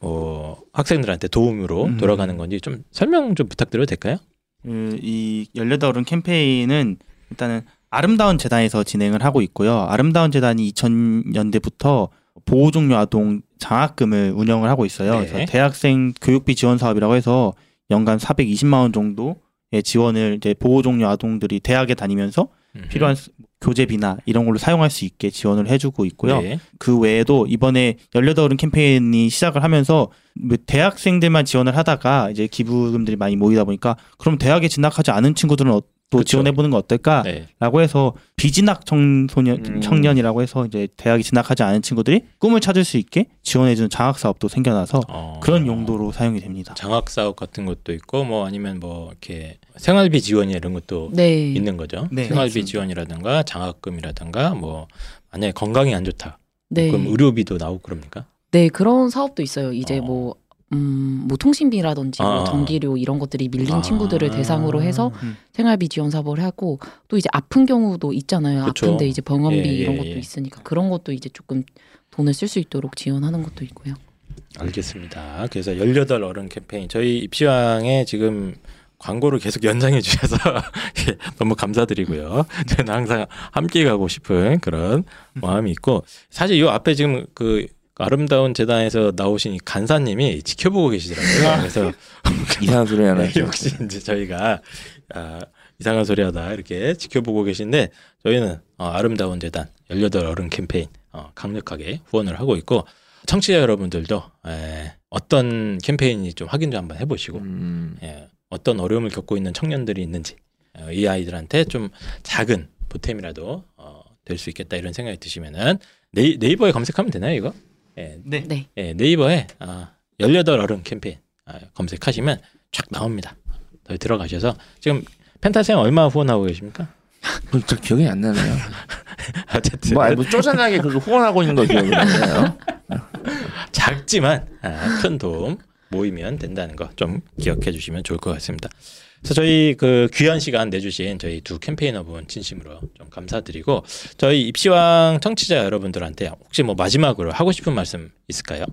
뭐 학생들한테 도움으로 음. 돌아가는 건지 좀 설명 좀 부탁드려도 될까요? 그, 이 18어른 캠페인은 일단은 아름다운 재단에서 진행을 하고 있고요. 아름다운 재단이 2000년대부터 보호 종료 아동 장학금을 운영을 하고 있어요. 네. 그래서 대학생 교육비 지원 사업이라고 해서 연간 420만 원 정도의 지원을 이제 보호 종료 아동들이 대학에 다니면서 필요한 스- 교재비나 이런 걸로 사용할 수 있게 지원을 해주고 있고요. 네. 그 외에도 이번에 18어른 캠페인이 시작을 하면서 뭐 대학생들만 지원을 하다가 이제 기부금들이 많이 모이다 보니까 그럼 대학에 진학하지 않은 친구들은 어- 또 그쵸. 지원해보는 건 어떨까라고 네. 해서 비진학 청소년 음. 청년이라고 해서 이제 대학에 진학하지 않은 친구들이 꿈을 찾을 수 있게 지원해주는 장학 사업도 생겨나서 어. 그런 용도로 사용이 됩니다. 장학 사업 같은 것도 있고 뭐 아니면 뭐 이렇게 생활비 지원이 이런 것도 네. 있는 거죠. 네, 생활비. 지원이라든가 장학금이라든가 뭐 만약에 건강이 안 좋다. 네. 그럼 의료비도 나오고 그럽니까? 네, 그런 사업도 있어요. 이제 어. 뭐 음, 뭐 통신비라든지 뭐 아. 전기료 이런 것들이 밀린 아. 친구들을 대상으로 해서 음. 생활비 지원 사업을 하고 또 이제 아픈 경우도 있잖아요. 그쵸. 아픈데 이제 병원비 예, 예, 이런 것도 예. 있으니까 그런 것도 이제 조금 돈을 쓸 수 있도록 지원하는 것도 있고요. 알겠습니다. 그래서 18 어른 캠페인 저희 입시왕에 지금 광고를 계속 연장해 주셔서 예, 너무 감사드리고요. 저는 항상 함께 가고 싶은 그런 마음이 있고 사실 이 앞에 지금 그 아름다운 재단에서 나오신 이 간사님이 지켜보고 계시더라고요. 그래서 이상한 소리 하나. 역시 이제 저희가 아, 이상한 소리 하다 이렇게 지켜보고 계신데 저희는 어, 아름다운 재단 18 어른 캠페인 어, 강력하게 후원을 하고 있고 청취자 여러분들도 에, 어떤 캠페인인지 좀 확인 좀 한번 해보시고 음, 예, 어떤 어려움을 겪고 있는 청년들이 있는지 어, 이 아이들한테 좀 작은 보탬이라도 어, 될 수 있겠다 이런 생각이 드시면은 네이, 네이버에 검색하면 되나요 이거? 예, 네. 네. 예, 네이버에 아, 18 어른 캠페인 아, 검색하시면 쫙 나옵니다. 거기 들어가셔서 지금 펜타생 얼마 후원하고 계십니까? 저 기억이 안 나네요. 어쨌든 뭐, 아니, 뭐 쪼잔하게 그거 후원하고 있는 거 기억이 나요. 작지만 아, 큰 도움 모이면 된다는 거 좀 기억해 주시면 좋을 것 같습니다. 그래서 저희 그 귀한 시간 내주신 저희 두 캠페이너분 진심으로 좀 감사드리고 저희 입시왕 청취자 여러분들한테 혹시 뭐 마지막으로 하고 싶은 말씀 있을까요?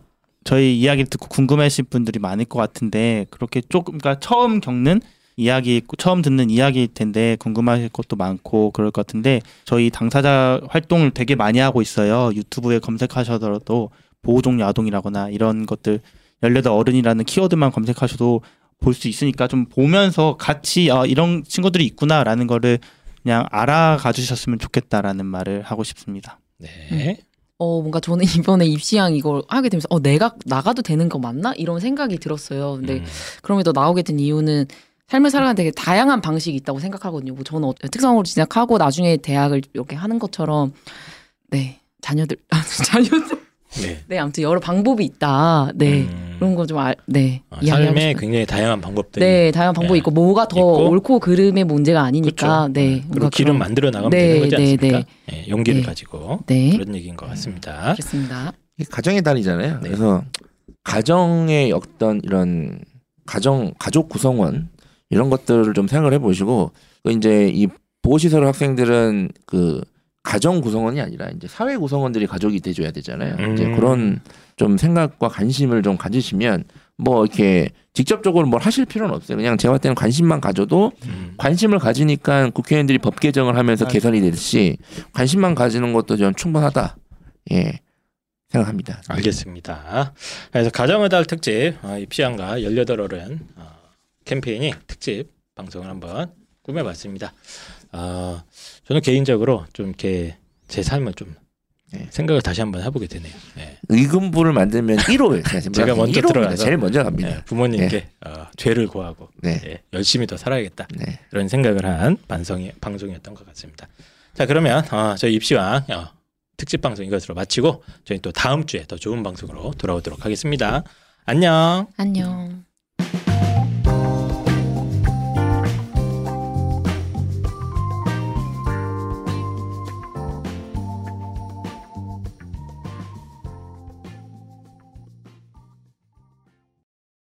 저희 이야기를 듣고 궁금해하실 분들이 많을 것 같은데 그렇게 조금 그러니까 처음 겪는 이야기 처음 듣는 이야기일 텐데 궁금하실 것도 많고 그럴 것 같은데 저희 당사자 활동을 되게 많이 하고 있어요 유튜브에 검색하셔도 보호종료 아동이라거나 이런 것들 18 어른이라는 키워드만 검색하셔도 볼 수 있으니까 좀 보면서 같이 아, 이런 친구들이 있구나라는 거를 그냥 알아가 주셨으면 좋겠다라는 말을 하고 싶습니다. 네. 어 뭔가 저는 이번에 입시양 이걸 하게 되면서 어 내가 나가도 되는 거 맞나 이런 생각이 들었어요. 근데 음, 그럼에도 나오게 된 이유는 삶을 살아가는 되게 다양한 방식이 있다고 생각하거든요. 뭐 저는 어- 특성으로 진학하고 나중에 대학을 이렇게 하는 것처럼 네 자녀들 아, 자녀들 네. 네 아무튼 여러 방법이 있다. 네 음, 그런 거 좀 알, 네 어, 이야기하고 삶에. 굉장히 다양한 방법들이 네 다양한 방법이 예, 있고 뭐가 더 있고. 옳고 그름의 문제가 아니니까 그렇죠. 네 그리고 뭔가 길을 그런- 만들어 나가면 네, 되는 거지 네, 않습니까? 네. 예, 용기를 네. 가지고 네 그런 얘기인 것 같습니다. 그렇습니다. 이게 가정의 달이잖아요. 네. 그래서 가정의 어떤 이런 가정 가족 구성원 이런 것들을 좀 생각을 해보시고 그 이제 이 보호시설 학생들은 그 가정 구성원이 아니라 이제 사회 구성원들이 가족이 돼줘야 되잖아요. 음. 이제 그런 좀 생각과 관심을 좀 가지시면 뭐 이렇게 직접적으로 뭘 하실 필요는 없어요. 그냥 제가 때는 관심만 가져도 음. 관심을 가지니까 국회의원들이 법 개정을 하면서 아, 개선이 되듯이 관심만 가지는 것도 좀 충분하다. 예. 생각합니다. 알겠습니다. 그래서 가정의 달 특집 어, 입시왕과 18어른 어, 캠페인이 특집 방송을 한번 꾸며봤습니다. 어, 저는 개인적으로 좀 이렇게 제 삶을 좀 네. 생각을 다시 한번 해보게 되네요. 네. 의금부를 만들면 1호예요. 제가 먼저 들어가서. 제일 먼저 갑니다. 네, 부모님께 어, 죄를 고하고 네. 예, 열심히 더 살아야겠다 네. 이런 생각을 한 반성이, 방송이었던 것 같습니다. 자 그러면 어, 저희 입시왕 어, 특집 방송 이것으로 마치고 저희 또 다음 주에 더 좋은 방송으로 돌아오도록 하겠습니다. 안녕. 안녕.